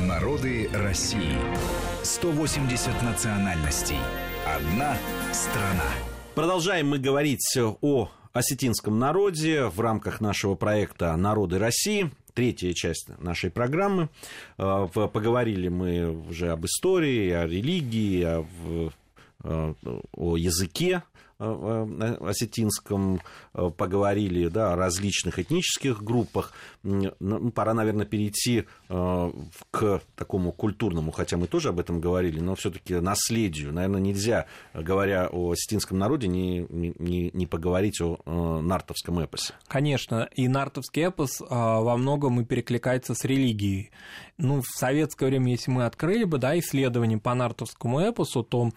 Народы России. 180 национальностей. Одна страна. Продолжаем мы говорить о осетинском народе в рамках нашего проекта «Народы России». Третья часть нашей программы. Э, поговорили мы уже об истории, о религии, о, э, о языке осетинском э, поговорили, да, о различных этнических группах. Ну, пора, наверное, перейти э, к такому культурному, хотя мы тоже об этом говорили, но все-таки наследию. Наверное, нельзя, говоря о осетинском народе, не, не, не поговорить о нартовском эпосе. Конечно, и нартовский эпос во многом и перекликается с религией. Ну, в советское время, если мы открыли бы, да, исследования по нартовскому эпосу, то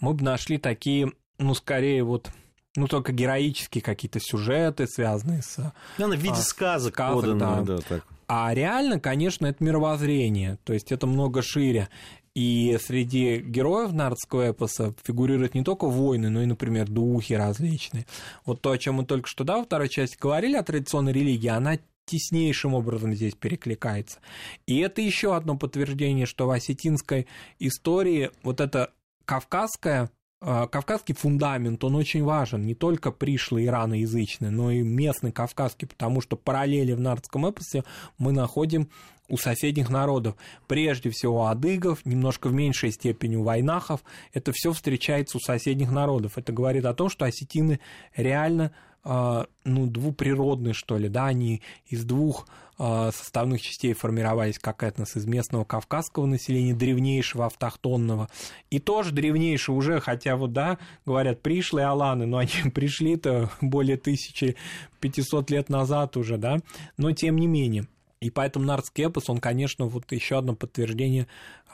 мы бы нашли такие ну, скорее вот ну, только героические какие-то сюжеты, связанные с... Ну, в виде а, сказок, сказок поданные, да. да так. А реально, конечно, это мировоззрение, то есть это много шире. И среди героев нардского эпоса фигурируют не только войны, но и, например, духи различные. Вот то, о чем мы только что, да, во второй части говорили о традиционной религии, она теснейшим образом здесь перекликается. И это еще одно подтверждение, что в осетинской истории вот эта кавказская кавказский фундамент, он очень важен, не только пришлый ираноязычный, но и местный кавказский, потому что параллели в нардском эпосе мы находим у соседних народов. Прежде всего адыгов, немножко в меньшей степени у войнахов. Это все встречается у соседних народов. Это говорит о том, что осетины реально а, ну, двуприродные, что ли, да, они из двух а, составных частей формировались как этнос из местного кавказского населения, древнейшего автохтонного, и тоже древнейшего уже, хотя вот, да, говорят, пришлые аланы, но они пришли-то более 1500 лет назад уже, да, но тем не менее. И поэтому нардский эпос, он, конечно, вот еще одно подтверждение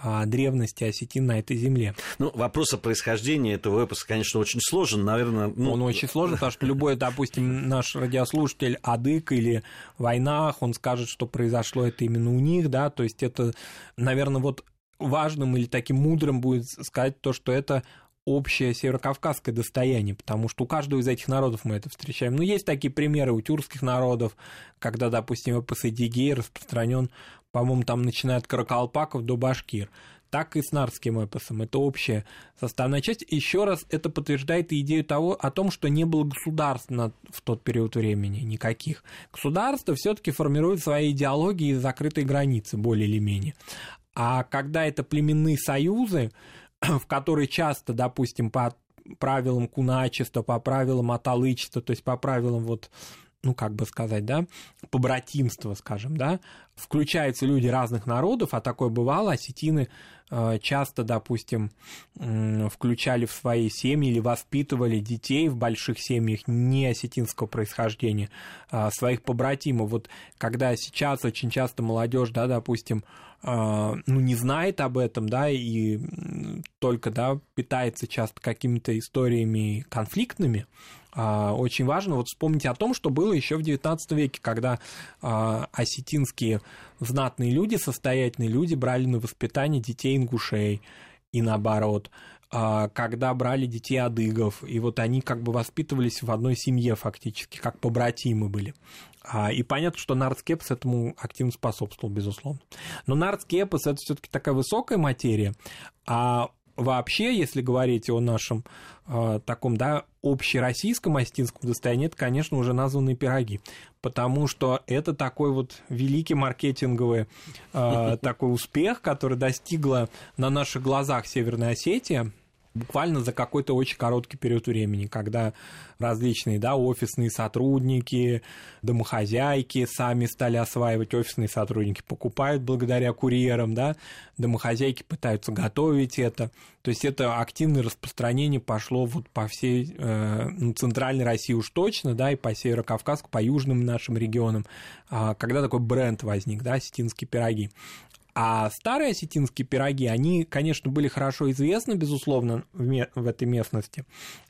а, древности осетин на этой земле. Ну, вопрос о происхождении этого эпоса, конечно, очень сложен, наверное. Ну... Он очень сложен, потому что любой, допустим, наш радиослушатель Адык или Войнах, он скажет, что произошло это именно у них, да, то есть это, наверное, вот важным или таким мудрым будет сказать то, что это общее северокавказское достояние, потому что у каждого из этих народов мы это встречаем. Но есть такие примеры у тюркских народов, когда, допустим, эпос Эдигей распространен, по-моему, там начиная от каракалпаков до башкир. Так и с нарским эпосом. Это общая составная часть. Еще раз это подтверждает идею того, о том, что не было государств на, в тот период времени никаких. Государство все-таки формирует свои идеологии и закрытые границы, более или менее. А когда это племенные союзы, в которой часто, допустим, по правилам куначества, по правилам аталычества, то есть по правилам вот ну, как бы сказать, да, побратимства, скажем, да, включаются люди разных народов, а такое бывало, осетины э, часто, допустим, включали в свои семьи или воспитывали детей в больших семьях не осетинского происхождения, а своих побратимов. Вот когда сейчас очень часто молодежь, да, допустим, ну, не знает об этом, да, и только, да, питается часто какими-то историями конфликтными, а, очень важно вот вспомнить о том, что было еще в XIX веке, когда а, осетинские знатные люди, состоятельные люди брали на воспитание детей ингушей и наоборот, когда брали детей адыгов, и вот они как бы воспитывались в одной семье фактически, как побратимы были. А, и понятно, что нардскепс этому активно способствовал, безусловно. Но нардскепс это все-таки такая высокая материя, а вообще, если говорить о нашем э, таком, да, общероссийском осетинском достоянии, это, конечно, уже названные пироги, потому что это такой вот великий маркетинговый э, такой успех, который достигла на наших глазах Северная Осетия, буквально за какой-то очень короткий период времени, когда различные да, офисные сотрудники, домохозяйки сами стали осваивать, офисные сотрудники покупают благодаря курьерам, да, домохозяйки пытаются готовить это. То есть это активное распространение пошло вот по всей э, ну, центральной России уж точно, да, и по Северо-Кавказску, по южным нашим регионам, э, когда такой бренд возник, да, осетинские пироги. А старые осетинские пироги, они, конечно, были хорошо известны, безусловно, в, в этой местности,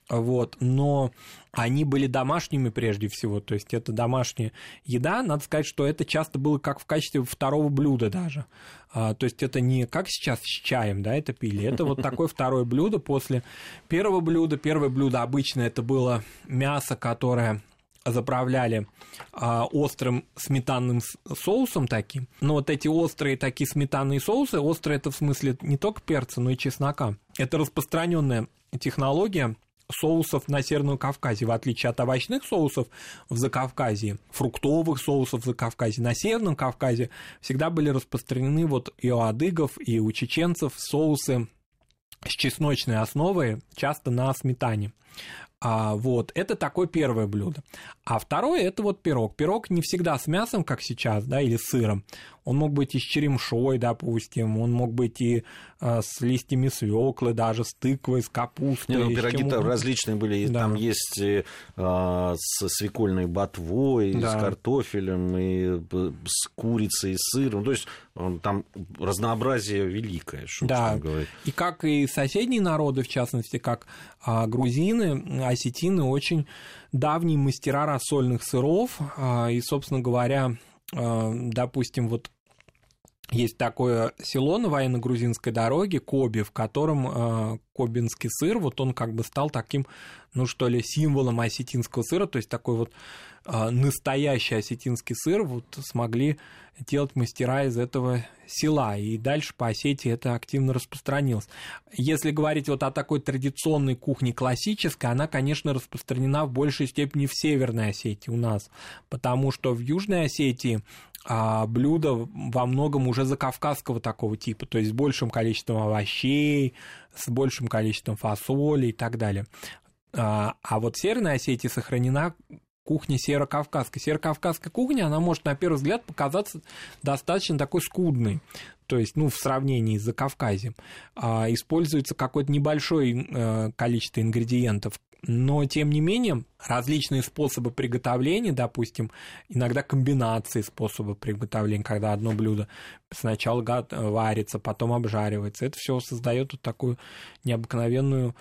вот, но они были домашними прежде всего, то есть это домашняя еда, надо сказать, что это часто было как в качестве второго блюда даже, а, то есть это не как сейчас с чаем, да, это пили, это вот такое второе блюдо. После первого блюда, первое блюдо обычно это было мясо, которое заправляли а, острым сметанным соусом таким. Но вот эти острые такие сметанные соусы, острые это в смысле не только перца, но и чеснока. Это распространенная технология соусов на Северном Кавказе, в отличие от овощных соусов в Закавказье, фруктовых соусов в Закавказье, на Северном Кавказе всегда были распространены вот и у адыгов, и у чеченцев соусы с чесночной основой, часто на сметане. А, вот, это такое первое блюдо. А второе это вот пирог. Пирог не всегда с мясом, как сейчас, да, или с сыром. Он мог быть и с черемшой, допустим, он мог быть и э, с листьями свеклы, даже с тыквой, с капустой. Не, ну, пироги-то различные были. Да. Там есть э, с свекольной ботвой, да. с картофелем, и с курицей, и с сыром. То есть там разнообразие великое, что да. говорить. И как и соседние народы, в частности, как а, грузины, осетины, очень давние мастера рассольных сыров. А, и, собственно говоря, а, допустим, вот есть такое село на военно-грузинской дороге, Коби, в котором э, кобинский сыр, вот он как бы стал таким, ну что ли, символом осетинского сыра, то есть такой вот э, настоящий осетинский сыр вот смогли делать мастера из этого села, и дальше по Осетии это активно распространилось. Если говорить вот о такой традиционной кухне классической, она, конечно, распространена в большей степени в Северной Осетии у нас, потому что в Южной Осетии блюда во многом уже закавказского такого типа, то есть с большим количеством овощей, с большим количеством фасоли и так далее. А, а вот в Северной Осетии сохранена кухня северокавказская. Северокавказская кухня, она может на первый взгляд показаться достаточно такой скудной. То есть, ну, в сравнении с Закавказьем, а, используется какое-то небольшое э, количество ингредиентов, но тем не менее различные способы приготовления, допустим, иногда комбинации способов приготовления, когда одно блюдо сначала варится, потом обжаривается, это все создает вот такую необыкновенную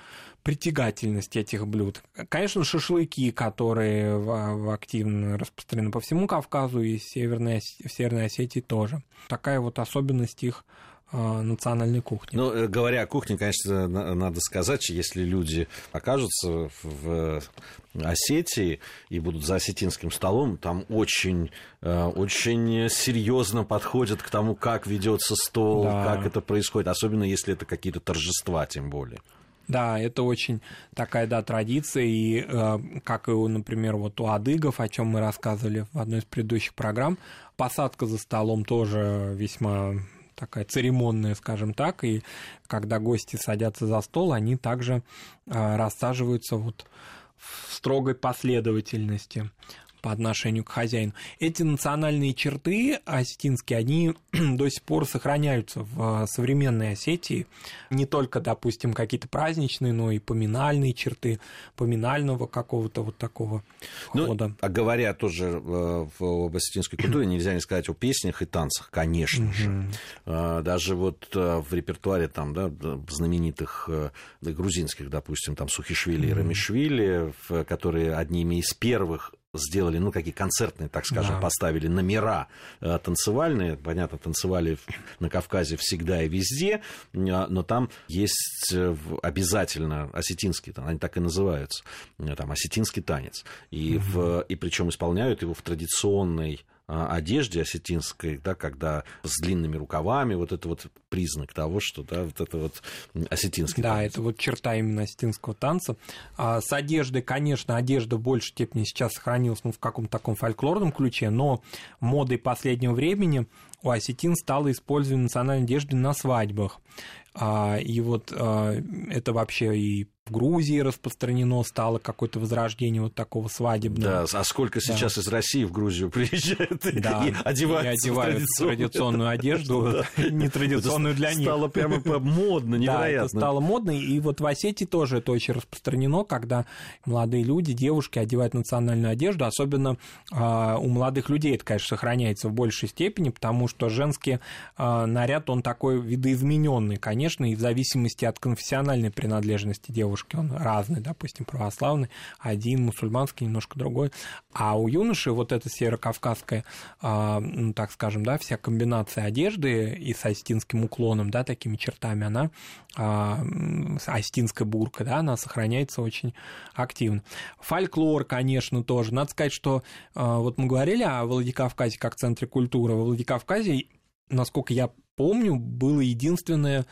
притягательность этих блюд. Конечно, шашлыки, которые активно распространены по всему Кавказу и Северной, в Северной Осетии тоже. Такая вот особенность их а, национальной кухни. Ну, э, говоря о кухне, конечно, надо сказать, если люди окажутся в Осетии и будут за осетинским столом, там очень, э, очень серьезно подходят к тому, как ведется стол, да. как это происходит, особенно если это какие-то торжества, тем более. Да, это очень такая, да, традиция, и э, как и, например, вот у адыгов, о чем мы рассказывали в одной из предыдущих программ, посадка за столом тоже весьма такая церемонная, скажем так, и когда гости садятся за стол, они также э, рассаживаются вот в строгой последовательности по отношению к хозяину. Эти национальные черты осетинские, они до сих пор сохраняются в современной Осетии. Не только, допустим, какие-то праздничные, но и поминальные черты, поминального какого-то вот такого ну, хода. А говоря тоже э, в осетинской культуре, нельзя не сказать о песнях и танцах, конечно же. А, даже вот э, в репертуаре там, да, знаменитых э, грузинских, допустим, там Сухишвили и Рамишвили, которые одними из первых сделали, ну, какие концертные, так скажем, да. поставили номера э, танцевальные. Понятно, танцевали на Кавказе всегда и везде, э, но там есть э, обязательно осетинский, они так и называются, там осетинский танец. И, угу. в, и причем исполняют его в традиционной одежде осетинской, да, когда с длинными рукавами, вот это вот признак того, что да, вот это вот осетинский Да, танец. это вот черта именно осетинского танца. А с одеждой, конечно, одежда в большей степени сейчас сохранилась ну, в каком-то таком фольклорном ключе, но модой последнего времени у осетин стало использование национальной одежды на свадьбах. А, и вот а, это вообще и в Грузии распространено стало какое-то возрождение вот такого свадебного. Да, а сколько сейчас да. из России в Грузию приезжают да, и одеваются и одевают традиционную одежду, нетрадиционную для них. Стало прямо модно, невероятно. Да, это стало модно, и вот в Осетии тоже это очень распространено, когда молодые люди, девушки одевают национальную одежду, особенно а, у молодых людей это, конечно, сохраняется в большей степени, потому что женский наряд, он такой видоизмененный, конечно, и в зависимости от конфессиональной принадлежности девушки девушки, он разный, допустим, православный, один мусульманский, немножко другой. А у юноши вот эта северокавказская, а, ну, так скажем, да, вся комбинация одежды и с астинским уклоном, да, такими чертами, она а, астинская бурка, да, она сохраняется очень активно. Фольклор, конечно, тоже. Надо сказать, что а, вот мы говорили о Владикавказе как центре культуры. Во Владикавказе, насколько я помню, было единственное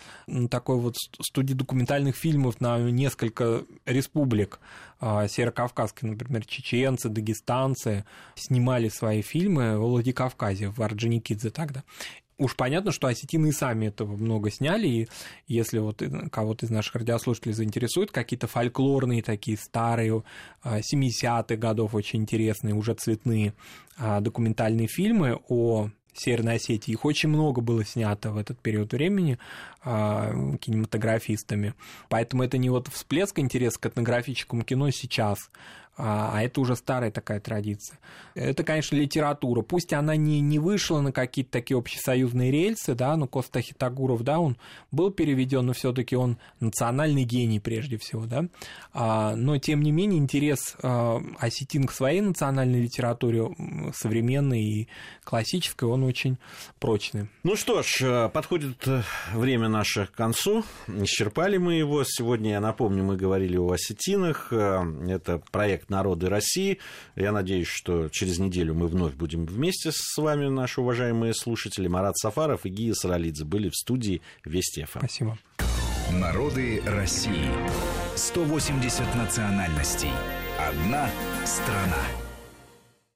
такой вот студия документальных фильмов на несколько республик а, северокавказской, например, чеченцы, дагестанцы снимали свои фильмы в Владикавказе, в Орджоникидзе тогда. Уж понятно, что осетины и сами этого много сняли, и если вот кого-то из наших радиослушателей заинтересует, какие-то фольклорные такие старые 70-х а, годов очень интересные, уже цветные а, документальные фильмы о Северной Осетии. Их очень много было снято в этот период времени а, кинематографистами. Поэтому это не вот всплеск интереса к этнографическому кино сейчас, а, а это уже старая такая традиция. Это, конечно, литература. Пусть она не, не вышла на какие-то такие общесоюзные рельсы, да, но Коста Хитагуров, да, он был переведен, но все таки он национальный гений прежде всего, да. А, но, тем не менее, интерес а, осетин к своей национальной литературе, современной и классической, он очень прочный. Ну что ж, э, подходит э, время наше к концу. Исчерпали мы его. Сегодня, я напомню, мы говорили о осетинах. Э, это проект «Народы России». Я надеюсь, что через неделю мы вновь будем вместе с вами, наши уважаемые слушатели. Марат Сафаров и Гия Саралидзе были в студии Вести ФМ. Спасибо. Народы России. 180 национальностей. Одна страна.